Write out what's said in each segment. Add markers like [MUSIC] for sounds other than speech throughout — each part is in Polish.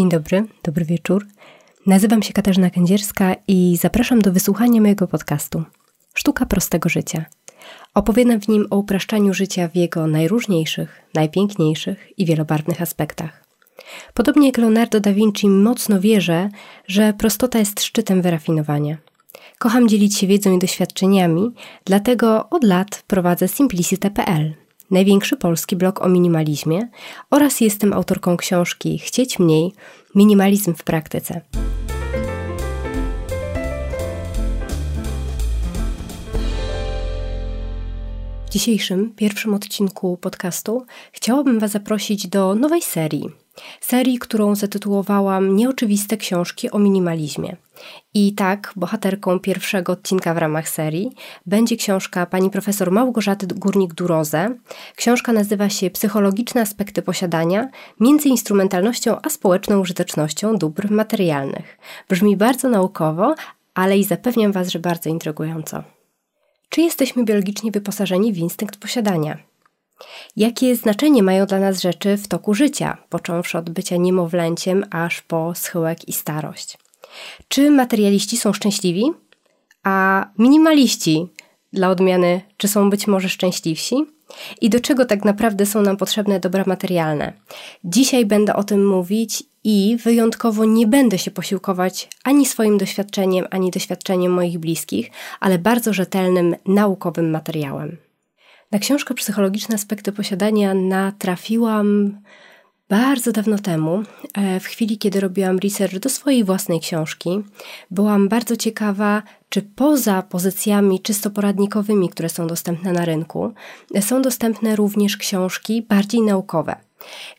Dzień dobry, dobry wieczór. Nazywam się Katarzyna Kędzierska i zapraszam do wysłuchania mojego podcastu Sztuka prostego życia. Opowiadam w nim o upraszczaniu życia w jego najróżniejszych, najpiękniejszych i wielobarwnych aspektach. Podobnie jak Leonardo da Vinci mocno wierzę, że prostota jest szczytem wyrafinowania. Kocham dzielić się wiedzą i doświadczeniami, dlatego od lat prowadzę simplicity.pl, największy polski blog o minimalizmie oraz jestem autorką książki Chcieć mniej minimalizm w praktyce. W dzisiejszym, pierwszym odcinku podcastu chciałabym Was zaprosić do nowej serii. Serii, którą zatytułowałam Nieoczywiste książki o minimalizmie. I tak, bohaterką pierwszego odcinka w ramach serii będzie książka pani profesor Małgorzaty Górnik-Duroze. Książka nazywa się Psychologiczne aspekty posiadania między instrumentalnością a społeczną użytecznością dóbr materialnych. Brzmi bardzo naukowo, ale i zapewniam Was, że bardzo intrygująco. Czy jesteśmy biologicznie wyposażeni w instynkt posiadania? Jakie znaczenie mają dla nas rzeczy w toku życia, począwszy od bycia niemowlęciem aż po schyłek i starość? Czy materialiści są szczęśliwi? A minimaliści, dla odmiany, czy są być może szczęśliwsi? I do czego tak naprawdę są nam potrzebne dobra materialne? Dzisiaj będę o tym mówić i wyjątkowo nie będę się posiłkować ani swoim doświadczeniem, ani doświadczeniem moich bliskich, ale bardzo rzetelnym, naukowym materiałem. Na książkę Psychologiczne aspekty posiadania natrafiłam bardzo dawno temu, e, w chwili kiedy robiłam research do swojej własnej książki. Byłam bardzo ciekawa, czy poza pozycjami czysto poradnikowymi, które są dostępne na rynku, są dostępne również książki bardziej naukowe.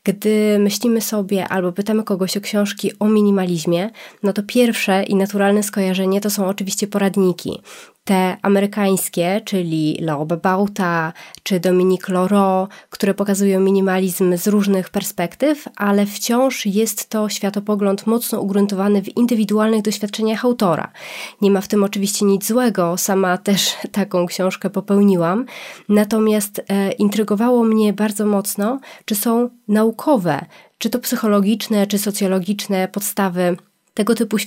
Gdy myślimy sobie albo pytamy kogoś o książki o minimalizmie, no to pierwsze i naturalne skojarzenie to są oczywiście poradniki te amerykańskie, czyli Laobe Bauta czy Dominique Loro, które pokazują minimalizm z różnych perspektyw, ale wciąż jest to światopogląd mocno ugruntowany w indywidualnych doświadczeniach autora. Nie ma w tym oczywiście nic złego, sama też [LAUGHS] taką książkę popełniłam, natomiast e, intrygowało mnie bardzo mocno, czy są naukowe, czy to psychologiczne, czy socjologiczne podstawy tego typu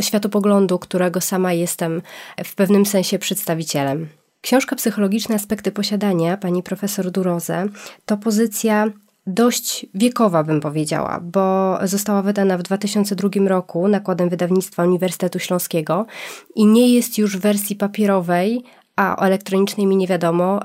światopoglądu, którego sama jestem w pewnym sensie przedstawicielem. Książka Psychologiczne aspekty posiadania pani profesor Duroze to pozycja dość wiekowa, bym powiedziała, bo została wydana w 2002 roku nakładem wydawnictwa Uniwersytetu Śląskiego i nie jest już w wersji papierowej, a o elektronicznej mi nie wiadomo,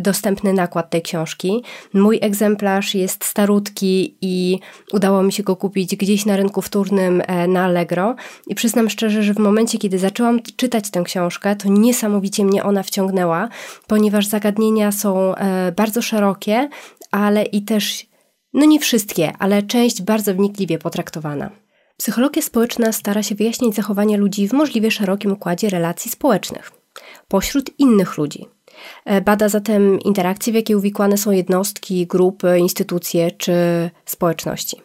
dostępny nakład tej książki. Mój egzemplarz jest starutki i udało mi się go kupić gdzieś na rynku wtórnym e, na Allegro. I przyznam szczerze, że w momencie, kiedy zaczęłam czytać tę książkę, to niesamowicie mnie ona wciągnęła, ponieważ zagadnienia są e, bardzo szerokie, ale i też, no nie wszystkie, ale część bardzo wnikliwie potraktowana. Psychologia społeczna stara się wyjaśnić zachowania ludzi w możliwie szerokim układzie relacji społecznych pośród innych ludzi. E, bada zatem interakcje, w jakie uwikłane są jednostki, grupy, instytucje czy społeczności.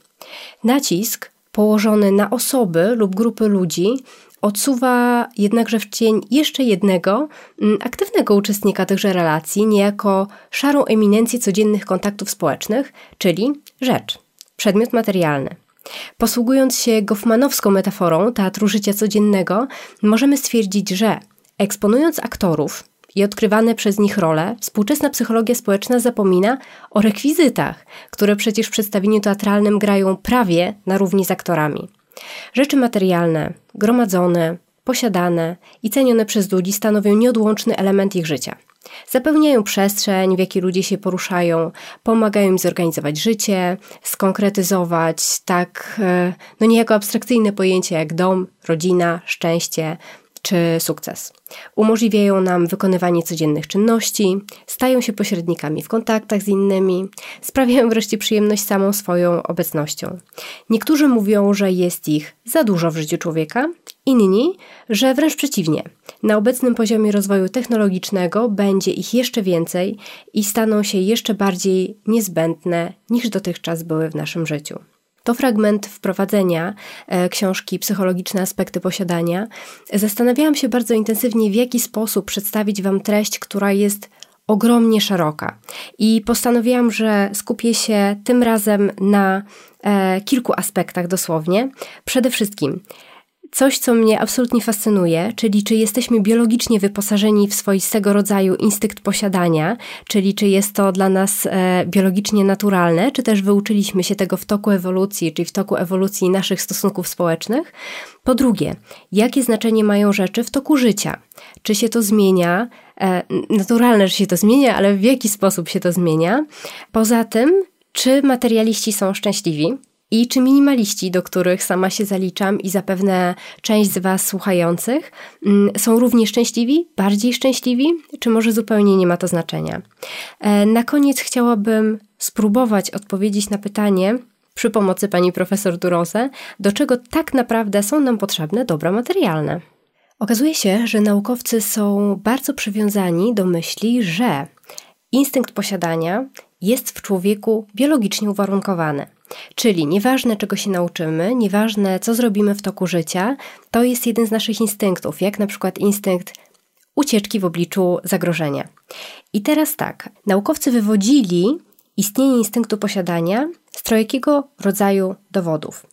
Nacisk położony na osoby lub grupy ludzi odsuwa jednakże w cień jeszcze jednego mm, aktywnego uczestnika tychże relacji, niejako szarą eminencję codziennych kontaktów społecznych, czyli rzecz, przedmiot materialny. Posługując się Goffmanowską metaforą teatru życia codziennego, możemy stwierdzić, że Eksponując aktorów i odkrywane przez nich role, współczesna psychologia społeczna zapomina o rekwizytach, które przecież w przedstawieniu teatralnym grają prawie na równi z aktorami. Rzeczy materialne, gromadzone, posiadane i cenione przez ludzi stanowią nieodłączny element ich życia. Zapełniają przestrzeń, w jakiej ludzie się poruszają, pomagają im zorganizować życie, skonkretyzować tak, e, no niejako abstrakcyjne pojęcia jak dom, rodzina, szczęście, czy sukces. Umożliwiają nam wykonywanie codziennych czynności, stają się pośrednikami w kontaktach z innymi, sprawiają wreszcie przyjemność samą swoją obecnością. Niektórzy mówią, że jest ich za dużo w życiu człowieka, inni, że wręcz przeciwnie. Na obecnym poziomie rozwoju technologicznego będzie ich jeszcze więcej i staną się jeszcze bardziej niezbędne niż dotychczas były w naszym życiu. To fragment wprowadzenia e, książki Psychologiczne aspekty posiadania. Zastanawiałam się bardzo intensywnie, w jaki sposób przedstawić Wam treść, która jest ogromnie szeroka. I postanowiłam, że skupię się tym razem na e, kilku aspektach dosłownie. Przede wszystkim coś, co mnie absolutnie fascynuje, czyli czy jesteśmy biologicznie wyposażeni w swoistego rodzaju instynkt posiadania, czyli czy jest to dla nas e, biologicznie naturalne, czy też wyuczyliśmy się tego w toku ewolucji, czyli w toku ewolucji naszych stosunków społecznych. Po drugie, jakie znaczenie mają rzeczy w toku życia? Czy się to zmienia? E, naturalne, że się to zmienia, ale w jaki sposób się to zmienia? Poza tym, czy materialiści są szczęśliwi? I czy minimaliści, do których sama się zaliczam i zapewne część z Was słuchających, mm, są równie szczęśliwi, bardziej szczęśliwi, czy może zupełnie nie ma to znaczenia? E, na koniec chciałabym spróbować odpowiedzieć na pytanie, przy pomocy pani profesor Durose, do czego tak naprawdę są nam potrzebne dobra materialne. Okazuje się, że naukowcy są bardzo przywiązani do myśli, że instynkt posiadania jest w człowieku biologicznie uwarunkowany. Czyli nieważne czego się nauczymy, nieważne co zrobimy w toku życia, to jest jeden z naszych instynktów, jak na przykład instynkt ucieczki w obliczu zagrożenia. I teraz tak, naukowcy wywodzili istnienie instynktu posiadania z trojakiego rodzaju dowodów.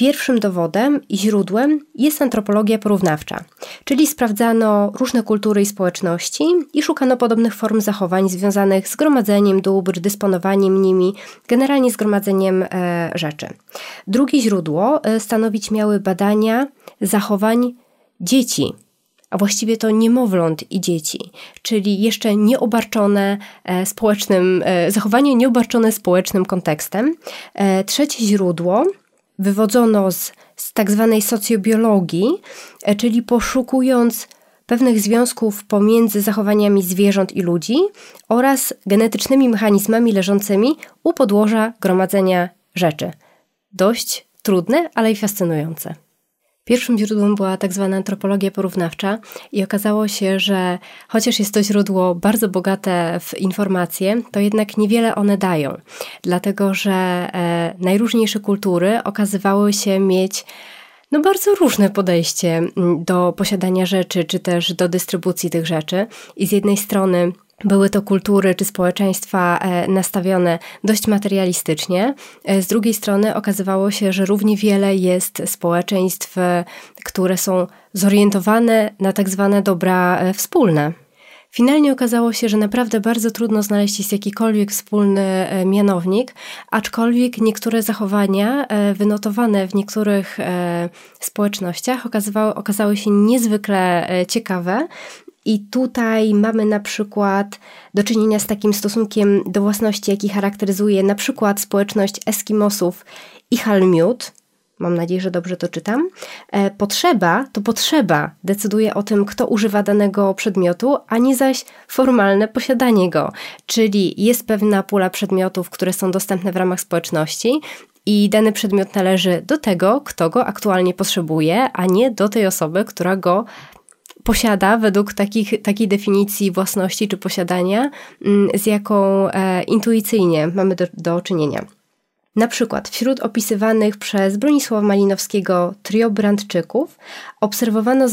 Pierwszym dowodem i źródłem jest antropologia porównawcza, czyli sprawdzano różne kultury i społeczności i szukano podobnych form zachowań związanych z gromadzeniem dóbr, dysponowaniem nimi, generalnie zgromadzeniem e, rzeczy. Drugie źródło e, stanowić miały badania zachowań dzieci a właściwie to niemowląt i dzieci, czyli jeszcze nieobarczone e, społecznym, e, zachowanie nieobarczone społecznym kontekstem. Trzecie źródło wywodzono z, z tak zwanej socjobiologii, e, czyli poszukując pewnych związków pomiędzy zachowaniami zwierząt i ludzi oraz genetycznymi mechanizmami leżącymi u podłoża gromadzenia rzeczy. Dość trudne, ale i fascynujące. Pierwszym źródłem była tak zwana antropologia porównawcza i okazało się, że chociaż jest to źródło bardzo bogate w informacje, to jednak niewiele one dają, dlatego że e, najróżniejsze kultury okazywały się mieć no bardzo różne podejście do posiadania rzeczy, czy też do dystrybucji tych rzeczy. I z jednej strony były to kultury czy społeczeństwa e, nastawione dość materialistycznie. E, z drugiej strony okazywało się, że równie wiele jest społeczeństw, e, które są zorientowane na tak zwane dobra wspólne. Finalnie okazało się, że naprawdę bardzo trudno znaleźć jest jakikolwiek wspólny mianownik, aczkolwiek niektóre zachowania wynotowane w niektórych społecznościach okazały się niezwykle ciekawe i tutaj mamy na przykład do czynienia z takim stosunkiem do własności, jaki charakteryzuje na przykład społeczność Eskimosów i Halmiut. Mam nadzieję, że dobrze to czytam. E, potrzeba to potrzeba decyduje o tym, kto używa danego przedmiotu, a nie zaś formalne posiadanie go. Czyli jest pewna pula przedmiotów, które są dostępne w ramach społeczności, i dany przedmiot należy do tego, kto go aktualnie potrzebuje, a nie do tej osoby, która go posiada według takich, takiej definicji własności czy posiadania, mm, z jaką e, intuicyjnie mamy do, do czynienia. Na przykład wśród opisywanych przez Bronisława Malinowskiego trio Brandczyków obserwowano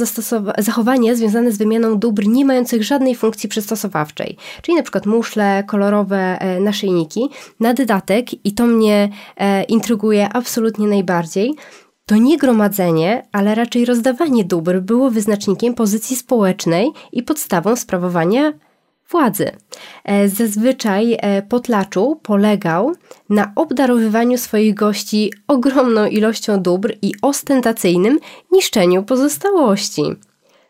zachowania związane z wymianą dóbr nie mających żadnej funkcji przystosowawczej, czyli na przykład muszle, kolorowe e, naszyjniki. Na dodatek, i to mnie e, intryguje absolutnie najbardziej, to nie gromadzenie, ale raczej rozdawanie dóbr było wyznacznikiem pozycji społecznej i podstawą sprawowania władzy. E, zazwyczaj e, potlaczu polegał na obdarowywaniu swoich gości ogromną ilością dóbr i ostentacyjnym niszczeniu pozostałości.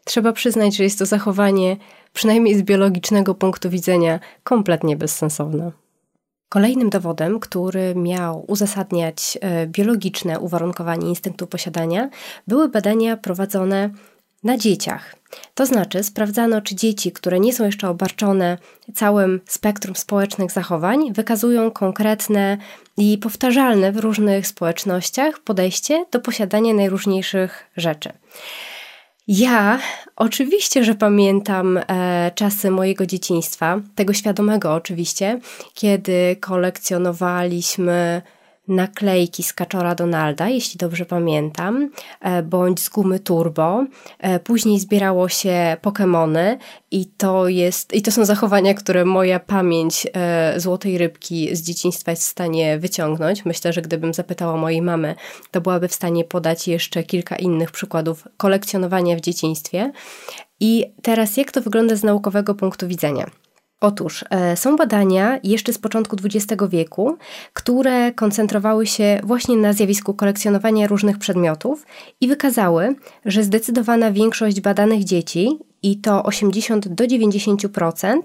Trzeba przyznać, że jest to zachowanie, przynajmniej z biologicznego punktu widzenia, kompletnie bezsensowne. Kolejnym dowodem, który miał uzasadniać e, biologiczne uwarunkowanie instynktu posiadania, były badania prowadzone na dzieciach. To znaczy, sprawdzano, czy dzieci, które nie są jeszcze obarczone całym spektrum społecznych zachowań, wykazują konkretne i powtarzalne w różnych społecznościach podejście do posiadania najróżniejszych rzeczy. Ja oczywiście, że pamiętam e, czasy mojego dzieciństwa, tego świadomego oczywiście, kiedy kolekcjonowaliśmy naklejki z kaczora Donalda, jeśli dobrze pamiętam, e, bądź z gumy Turbo. E, później zbierało się Pokémony i to jest, i to są zachowania, które moja pamięć e, złotej rybki z dzieciństwa jest w stanie wyciągnąć. Myślę, że gdybym zapytała mojej mamy, to byłaby w stanie podać jeszcze kilka innych przykładów kolekcjonowania w dzieciństwie. I teraz jak to wygląda z naukowego punktu widzenia? Otóż e, są badania jeszcze z początku XX wieku, które koncentrowały się właśnie na zjawisku kolekcjonowania różnych przedmiotów i wykazały, że zdecydowana większość badanych dzieci, i to 80 do 90%,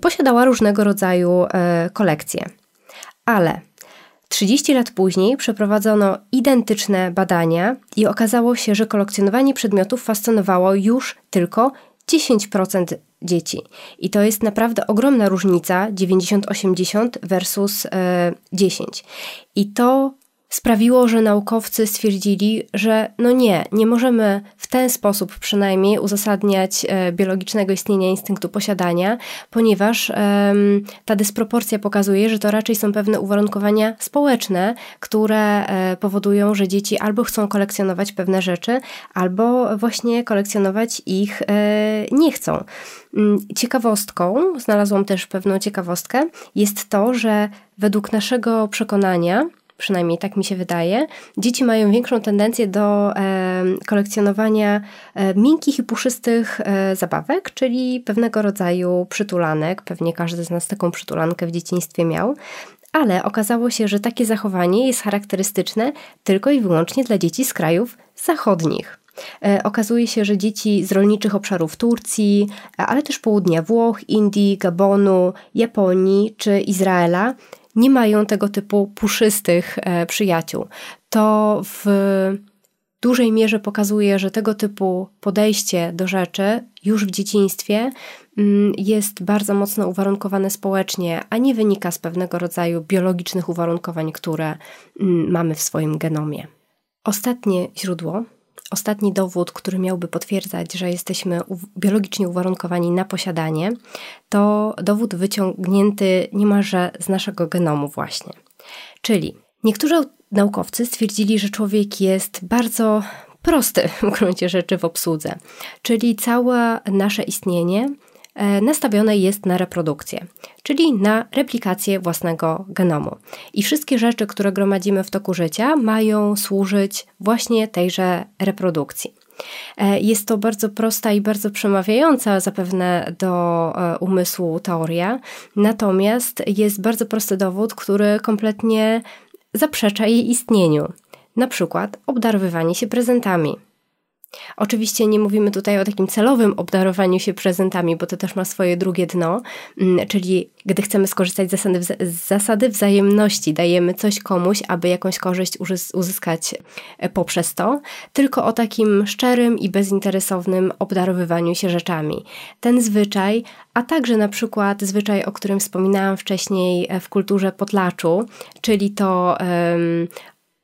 posiadała różnego rodzaju e, kolekcje. Ale 30 lat później przeprowadzono identyczne badania i okazało się, że kolekcjonowanie przedmiotów fascynowało już tylko 10% dzieci. I to jest naprawdę ogromna różnica 90-80 versus e, 10. I to sprawiło, że naukowcy stwierdzili, że no nie, nie możemy w ten sposób przynajmniej uzasadniać e, biologicznego istnienia instynktu posiadania, ponieważ e, ta dysproporcja pokazuje, że to raczej są pewne uwarunkowania społeczne, które e, powodują, że dzieci albo chcą kolekcjonować pewne rzeczy, albo właśnie kolekcjonować ich e, nie chcą. Mm, ciekawostką, znalazłam też pewną ciekawostkę, jest to, że według naszego przekonania, przynajmniej tak mi się wydaje, dzieci mają większą tendencję do e, kolekcjonowania e, miękkich i puszystych e, zabawek, czyli pewnego rodzaju przytulanek. Pewnie każdy z nas taką przytulankę w dzieciństwie miał. Ale okazało się, że takie zachowanie jest charakterystyczne tylko i wyłącznie dla dzieci z krajów zachodnich. Okazuje się, że dzieci z rolniczych obszarów Turcji, ale też południa Włoch, Indii, Gabonu, Japonii czy Izraela nie mają tego typu puszystych e, przyjaciół. To w dużej mierze pokazuje, że tego typu podejście do rzeczy już w dzieciństwie mm, jest bardzo mocno uwarunkowane społecznie, a nie wynika z pewnego rodzaju biologicznych uwarunkowań, które mm, mamy w swoim genomie. Ostatnie źródło ostatni dowód, który miałby potwierdzać, że jesteśmy biologicznie uwarunkowani na posiadanie, to dowód wyciągnięty niemalże z naszego genomu, właśnie. Czyli niektórzy naukowcy stwierdzili, że człowiek jest bardzo prosty w gruncie rzeczy w obsłudze, czyli całe nasze istnienie nastawione jest na reprodukcję, czyli na replikację własnego genomu. I wszystkie rzeczy, które gromadzimy w toku życia, mają służyć właśnie tejże reprodukcji. E, jest to bardzo prosta i bardzo przemawiająca zapewne do e, umysłu teoria, natomiast jest bardzo prosty dowód, który kompletnie zaprzecza jej istnieniu. Na przykład obdarowywanie się prezentami. Oczywiście nie mówimy tutaj o takim celowym obdarowaniu się prezentami, bo to też ma swoje drugie dno, mm, czyli gdy chcemy skorzystać z zasady, z zasady wzajemności, dajemy coś komuś, aby jakąś korzyść uzyskać e, poprzez to, tylko o takim szczerym i bezinteresownym obdarowywaniu się rzeczami. Ten zwyczaj, a także na przykład zwyczaj, o którym wspominałam wcześniej e, w kulturze potlaczu, czyli to um,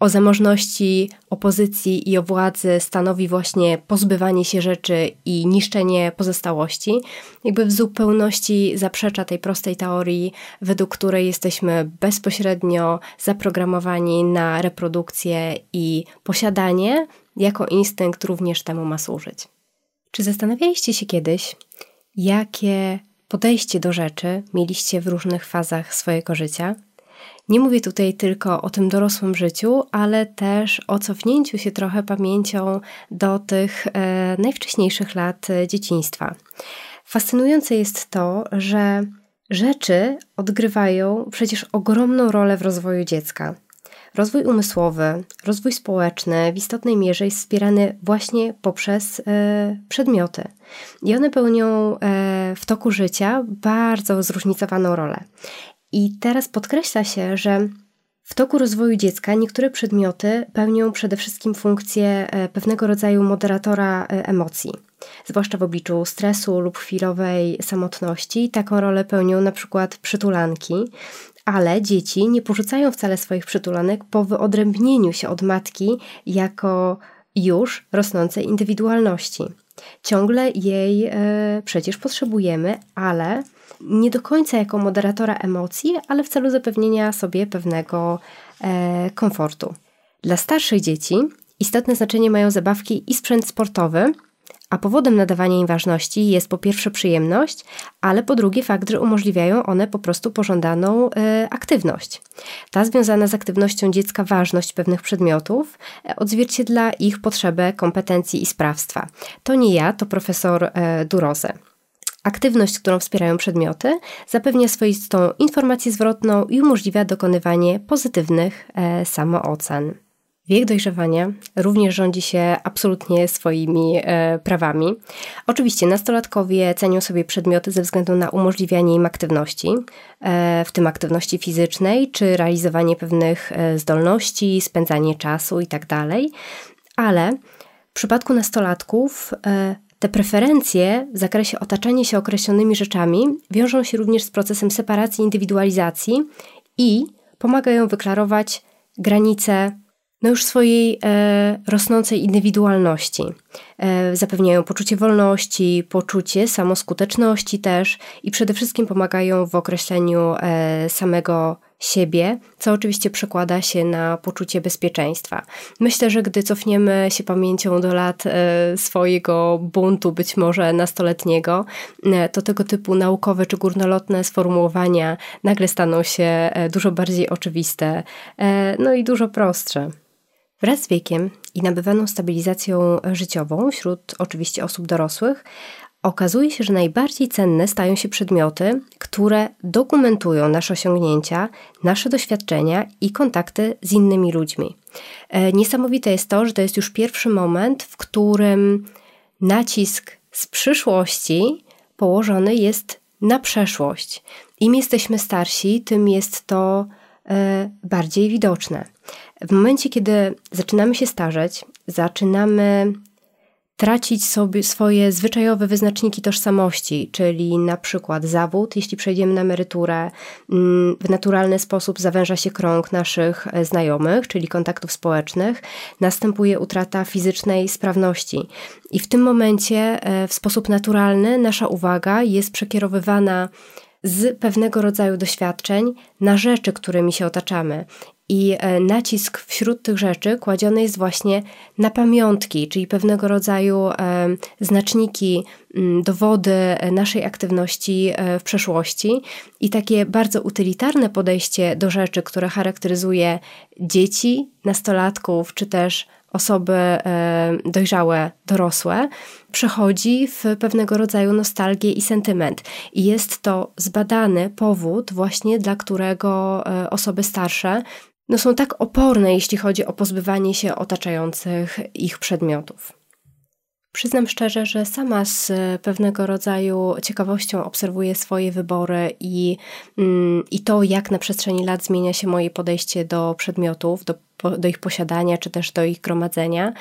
o zamożności opozycji i o władzy stanowi właśnie pozbywanie się rzeczy i niszczenie pozostałości, jakby w zupełności zaprzecza tej prostej teorii, według której jesteśmy bezpośrednio zaprogramowani na reprodukcję i posiadanie, jako instynkt również temu ma służyć. Czy zastanawialiście się kiedyś, jakie podejście do rzeczy mieliście w różnych fazach swojego życia? Nie mówię tutaj tylko o tym dorosłym życiu, ale też o cofnięciu się trochę pamięcią do tych e, najwcześniejszych lat e, dzieciństwa. Fascynujące jest to, że rzeczy odgrywają przecież ogromną rolę w rozwoju dziecka. Rozwój umysłowy, rozwój społeczny w istotnej mierze jest wspierany właśnie poprzez e, przedmioty. I one pełnią e, w toku życia bardzo zróżnicowaną rolę. I teraz podkreśla się, że w toku rozwoju dziecka niektóre przedmioty pełnią przede wszystkim funkcję e, pewnego rodzaju moderatora e, emocji, zwłaszcza w obliczu stresu lub chwilowej samotności. Taką rolę pełnią na przykład przytulanki, ale dzieci nie porzucają wcale swoich przytulanek po wyodrębnieniu się od matki jako już rosnącej indywidualności. Ciągle jej e, przecież potrzebujemy, ale nie do końca jako moderatora emocji, ale w celu zapewnienia sobie pewnego e, komfortu. Dla starszych dzieci istotne znaczenie mają zabawki i sprzęt sportowy, a powodem nadawania im ważności jest po pierwsze przyjemność, ale po drugie fakt, że umożliwiają one po prostu pożądaną e, aktywność. Ta związana z aktywnością dziecka ważność pewnych przedmiotów e, odzwierciedla ich potrzebę kompetencji i sprawstwa. To nie ja, to profesor e, Durose. Aktywność, którą wspierają przedmioty, zapewnia swoistą informację zwrotną i umożliwia dokonywanie pozytywnych e, samoocen. Wiek dojrzewania również rządzi się absolutnie swoimi e, prawami. Oczywiście nastolatkowie cenią sobie przedmioty ze względu na umożliwianie im aktywności, e, w tym aktywności fizycznej, czy realizowanie pewnych e, zdolności, spędzanie czasu itd. Tak Ale w przypadku nastolatków e, te preferencje w zakresie otaczania się określonymi rzeczami wiążą się również z procesem separacji, indywidualizacji i pomagają wyklarować granice no już swojej e, rosnącej indywidualności. E, zapewniają poczucie wolności, poczucie samoskuteczności też i przede wszystkim pomagają w określeniu e, samego siebie, co oczywiście przekłada się na poczucie bezpieczeństwa. Myślę, że gdy cofniemy się pamięcią do lat e, swojego buntu, być może nastoletniego, e, to tego typu naukowe czy górnolotne sformułowania nagle staną się e, dużo bardziej oczywiste, no i dużo prostsze. Wraz z wiekiem i nabywaną stabilizacją życiową wśród oczywiście osób dorosłych, okazuje się, że najbardziej cenne stają się przedmioty, które dokumentują nasze osiągnięcia, nasze doświadczenia i kontakty z innymi ludźmi. E, niesamowite jest to, że to jest już pierwszy moment, w którym nacisk z przyszłości położony jest na przeszłość. Im jesteśmy starsi, tym jest to e, bardziej widoczne. W momencie, kiedy zaczynamy się starzeć, zaczynamy tracić sobie swoje zwyczajowe wyznaczniki tożsamości, czyli na przykład zawód, jeśli przejdziemy na emeryturę, mm, w naturalny sposób zawęża się krąg naszych e, znajomych, czyli kontaktów społecznych, następuje utrata fizycznej sprawności. I w tym momencie e, w sposób naturalny nasza uwaga jest przekierowywana z pewnego rodzaju doświadczeń na rzeczy, którymi się otaczamy. I e, nacisk wśród tych rzeczy kładziony jest właśnie na pamiątki, czyli pewnego rodzaju e, znaczniki, mm, dowody e, naszej aktywności w przeszłości. I takie bardzo utylitarne podejście do rzeczy, które charakteryzuje dzieci, nastolatków, czy też osoby dojrzałe, dorosłe, przechodzi w pewnego rodzaju nostalgię i sentyment. I jest to zbadany powód, właśnie dla którego osoby starsze no są tak oporne, jeśli chodzi o pozbywanie się otaczających ich przedmiotów. Przyznam szczerze, że sama z pewnego rodzaju ciekawością obserwuję swoje wybory i, mm, i to, jak na przestrzeni lat zmienia się moje podejście do przedmiotów, do, do ich posiadania czy też do ich gromadzenia.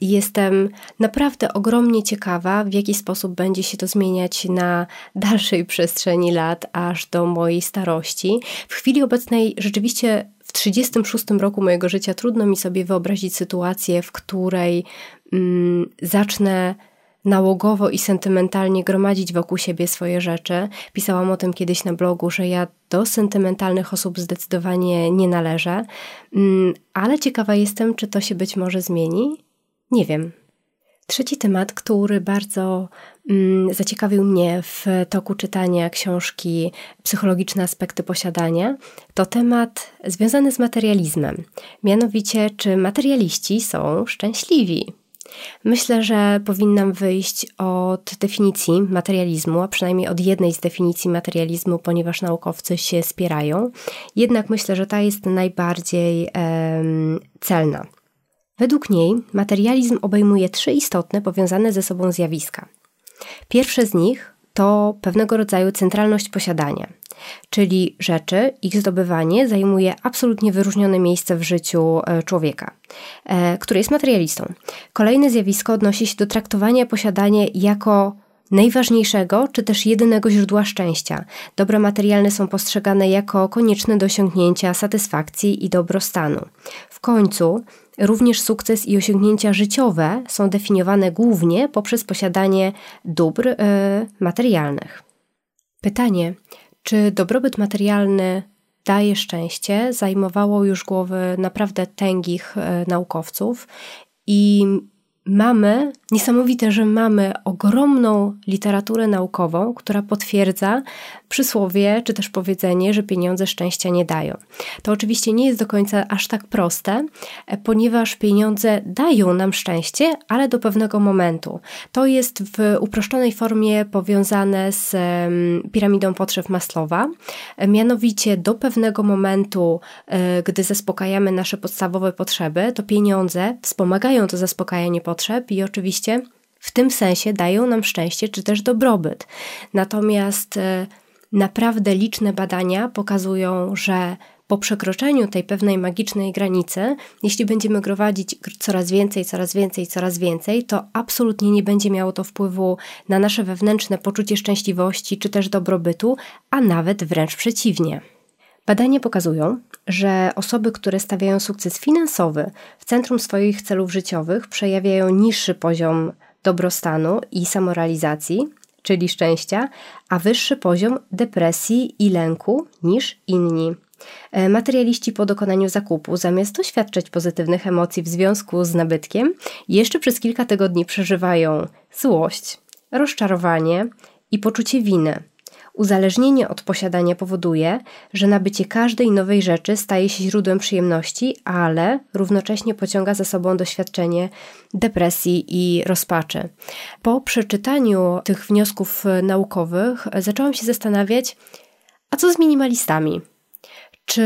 I jestem naprawdę ogromnie ciekawa, w jaki sposób będzie się to zmieniać na dalszej przestrzeni lat, aż do mojej starości. W chwili obecnej rzeczywiście w 36 roku mojego życia trudno mi sobie wyobrazić sytuację, w której mm, zacznę nałogowo i sentymentalnie gromadzić wokół siebie swoje rzeczy. Pisałam o tym kiedyś na blogu, że ja do sentymentalnych osób zdecydowanie nie należę, mm, ale ciekawa jestem, czy to się być może zmieni. Nie wiem. Trzeci temat, który bardzo mm, zaciekawił mnie w toku czytania książki Psychologiczne aspekty posiadania, to temat związany z materializmem. Mianowicie, czy materialiści są szczęśliwi? Myślę, że powinnam wyjść od definicji materializmu, a przynajmniej od jednej z definicji materializmu, ponieważ naukowcy się spierają. Jednak myślę, że ta jest najbardziej em, celna. Według niej materializm obejmuje trzy istotne, powiązane ze sobą zjawiska. Pierwsze z nich to pewnego rodzaju centralność posiadania, czyli rzeczy, ich zdobywanie zajmuje absolutnie wyróżnione miejsce w życiu e, człowieka, e, który jest materialistą. Kolejne zjawisko odnosi się do traktowania posiadania jako najważniejszego czy też jedynego źródła szczęścia. Dobra materialne są postrzegane jako konieczne do osiągnięcia satysfakcji i dobrostanu. W końcu również sukces i osiągnięcia życiowe są definiowane głównie poprzez posiadanie dóbr y, materialnych. Pytanie, czy dobrobyt materialny daje szczęście, zajmowało już głowy naprawdę tęgich y, naukowców i mamy, niesamowite, że mamy ogromną literaturę naukową, która potwierdza przysłowie czy też powiedzenie, że pieniądze szczęścia nie dają. To oczywiście nie jest do końca aż tak proste, e, ponieważ pieniądze dają nam szczęście, ale do pewnego momentu. To jest w uproszczonej formie powiązane z piramidą potrzeb Maslowa. E, mianowicie do pewnego momentu, e, gdy zaspokajamy nasze podstawowe potrzeby, to pieniądze wspomagają to zaspokajanie potrzeb i oczywiście w tym sensie dają nam szczęście czy też dobrobyt. Natomiast naprawdę liczne badania pokazują, że po przekroczeniu tej pewnej magicznej granicy, jeśli będziemy gromadzić coraz więcej, coraz więcej, coraz więcej, to absolutnie nie będzie miało to wpływu na nasze wewnętrzne poczucie szczęśliwości czy też dobrobytu, a nawet wręcz przeciwnie. Badania pokazują, że osoby, które stawiają sukces finansowy w centrum swoich celów życiowych, przejawiają niższy poziom dobrostanu i samorealizacji, czyli szczęścia, a wyższy poziom depresji i lęku niż inni. E, materialiści po dokonaniu zakupu, zamiast doświadczać pozytywnych emocji w związku z nabytkiem, jeszcze przez kilka tygodni przeżywają złość, rozczarowanie i poczucie winy, Uzależnienie od posiadania powoduje, że nabycie każdej nowej rzeczy staje się źródłem przyjemności, ale równocześnie pociąga za sobą doświadczenie depresji i rozpaczy. Po przeczytaniu tych wniosków naukowych zaczęłam się zastanawiać, a co z minimalistami? Czy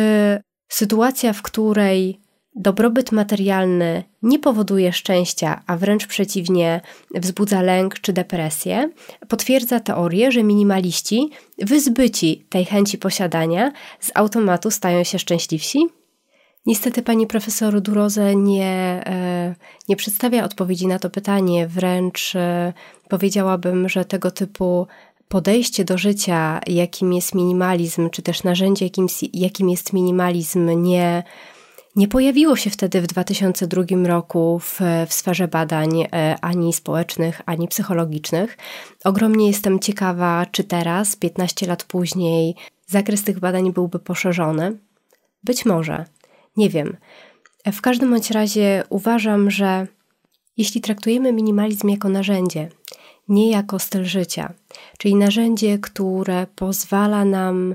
sytuacja, w której Dobrobyt materialny nie powoduje szczęścia, a wręcz przeciwnie, wzbudza lęk czy depresję, potwierdza teorię, że minimaliści, wyzbyci tej chęci posiadania, z automatu stają się szczęśliwsi? Niestety pani profesor Duroze nie, e, nie przedstawia odpowiedzi na to pytanie, wręcz e, powiedziałabym, że tego typu podejście do życia, jakim jest minimalizm, czy też narzędzie, jakim, jakim jest minimalizm, nie nie pojawiło się wtedy w 2002 roku w, w sferze badań e, ani społecznych, ani psychologicznych. Ogromnie jestem ciekawa, czy teraz, 15 lat później, zakres tych badań byłby poszerzony. Być może, nie wiem. W każdym bądź razie uważam, że jeśli traktujemy minimalizm jako narzędzie, nie jako styl życia, czyli narzędzie, które pozwala nam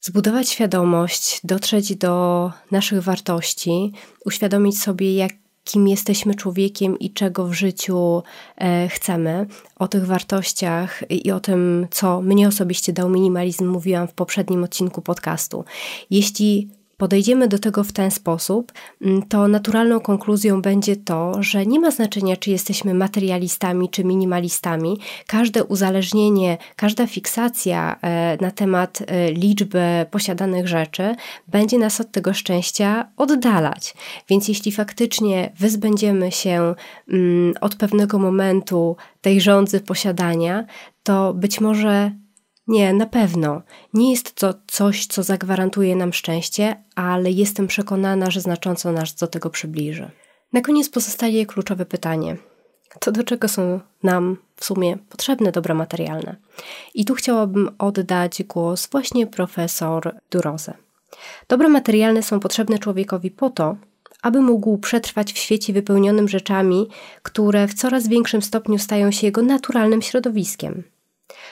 zbudować świadomość, dotrzeć do naszych wartości, uświadomić sobie, jak kim jesteśmy człowiekiem i czego w życiu e, chcemy. O tych wartościach i o tym, co mnie osobiście dał minimalizm, mówiłam w poprzednim odcinku podcastu. Jeśli podejdziemy do tego w ten sposób, mm, to naturalną konkluzją będzie to, że nie ma znaczenia, czy jesteśmy materialistami, czy minimalistami. Każde uzależnienie, każda fiksacja e, na temat e, liczby posiadanych rzeczy będzie nas od tego szczęścia oddalać. Więc jeśli faktycznie wyzbędziemy się mm, od pewnego momentu tej rządzy posiadania, to być może nie, na pewno. Nie jest to coś, co zagwarantuje nam szczęście, ale jestem przekonana, że znacząco nas do tego przybliży. Na koniec pozostaje kluczowe pytanie. To do czego są nam w sumie potrzebne dobra materialne? I tu chciałabym oddać głos właśnie profesor Durose. Dobra materialne są potrzebne człowiekowi po to, aby mógł przetrwać w świecie wypełnionym rzeczami, które w coraz większym stopniu stają się jego naturalnym środowiskiem.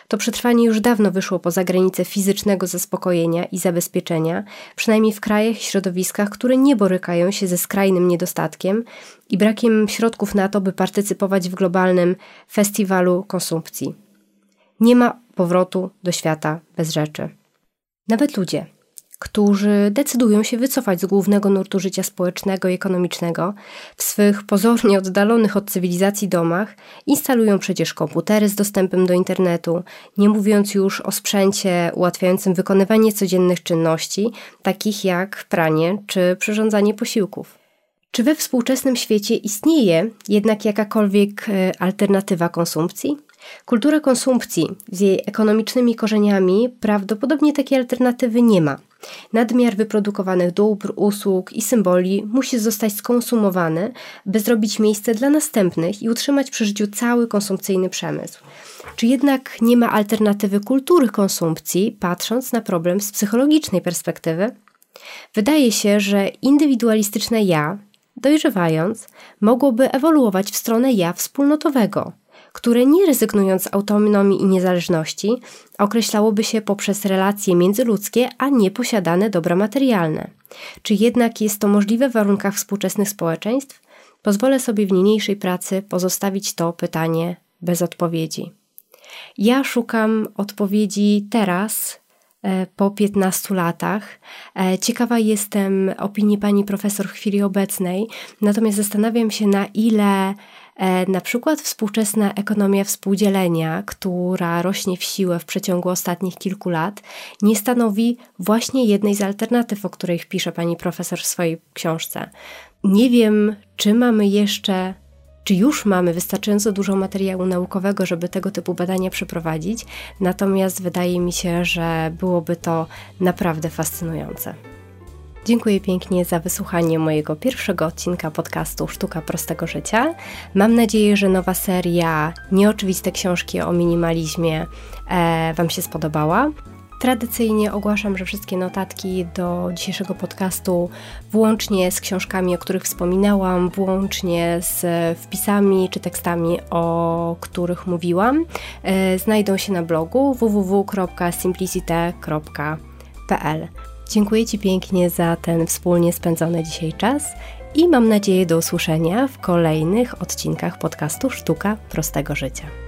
To przetrwanie już dawno wyszło poza granice fizycznego zaspokojenia i zabezpieczenia, przynajmniej w krajach i środowiskach, które nie borykają się ze skrajnym niedostatkiem i brakiem środków na to, by partycypować w globalnym festiwalu konsumpcji. Nie ma powrotu do świata bez rzeczy. Nawet ludzie, którzy decydują się wycofać z głównego nurtu życia społecznego i ekonomicznego, w swych pozornie oddalonych od cywilizacji domach instalują przecież komputery z dostępem do internetu, nie mówiąc już o sprzęcie ułatwiającym wykonywanie codziennych czynności, takich jak pranie czy przyrządzanie posiłków. Czy we współczesnym świecie istnieje jednak jakakolwiek e, alternatywa konsumpcji? Kultura konsumpcji z jej ekonomicznymi korzeniami prawdopodobnie takiej alternatywy nie ma. Nadmiar wyprodukowanych dóbr, usług i symboli musi zostać skonsumowany, by zrobić miejsce dla następnych i utrzymać przy życiu cały konsumpcyjny przemysł. Czy jednak nie ma alternatywy kultury konsumpcji, patrząc na problem z psychologicznej perspektywy? Wydaje się, że indywidualistyczne ja, dojrzewając, mogłoby ewoluować w stronę ja wspólnotowego, które nie rezygnując z autonomii i niezależności, określałoby się poprzez relacje międzyludzkie, a nie posiadane dobra materialne. Czy jednak jest to możliwe w warunkach współczesnych społeczeństw? Pozwolę sobie w niniejszej pracy pozostawić to pytanie bez odpowiedzi. Ja szukam odpowiedzi teraz, e, po 15 latach. E, ciekawa jestem opinii pani profesor w chwili obecnej, natomiast zastanawiam się, na ile na przykład współczesna ekonomia współdzielenia, która rośnie w siłę w przeciągu ostatnich kilku lat, nie stanowi właśnie jednej z alternatyw, o której pisze pani profesor w swojej książce. Nie wiem, czy mamy jeszcze czy już mamy wystarczająco dużo materiału naukowego, żeby tego typu badania przeprowadzić, natomiast wydaje mi się, że byłoby to naprawdę fascynujące. Dziękuję pięknie za wysłuchanie mojego pierwszego odcinka podcastu Sztuka Prostego Życia. Mam nadzieję, że nowa seria Nieoczywiste książki o minimalizmie e, Wam się spodobała. Tradycyjnie ogłaszam, że wszystkie notatki do dzisiejszego podcastu, włącznie z książkami, o których wspominałam, włącznie z wpisami czy tekstami, o których mówiłam, e, znajdą się na blogu www.simplicite.pl. Dziękuję Ci pięknie za ten wspólnie spędzony dzisiaj czas i mam nadzieję do usłyszenia w kolejnych odcinkach podcastu Sztuka Prostego Życia.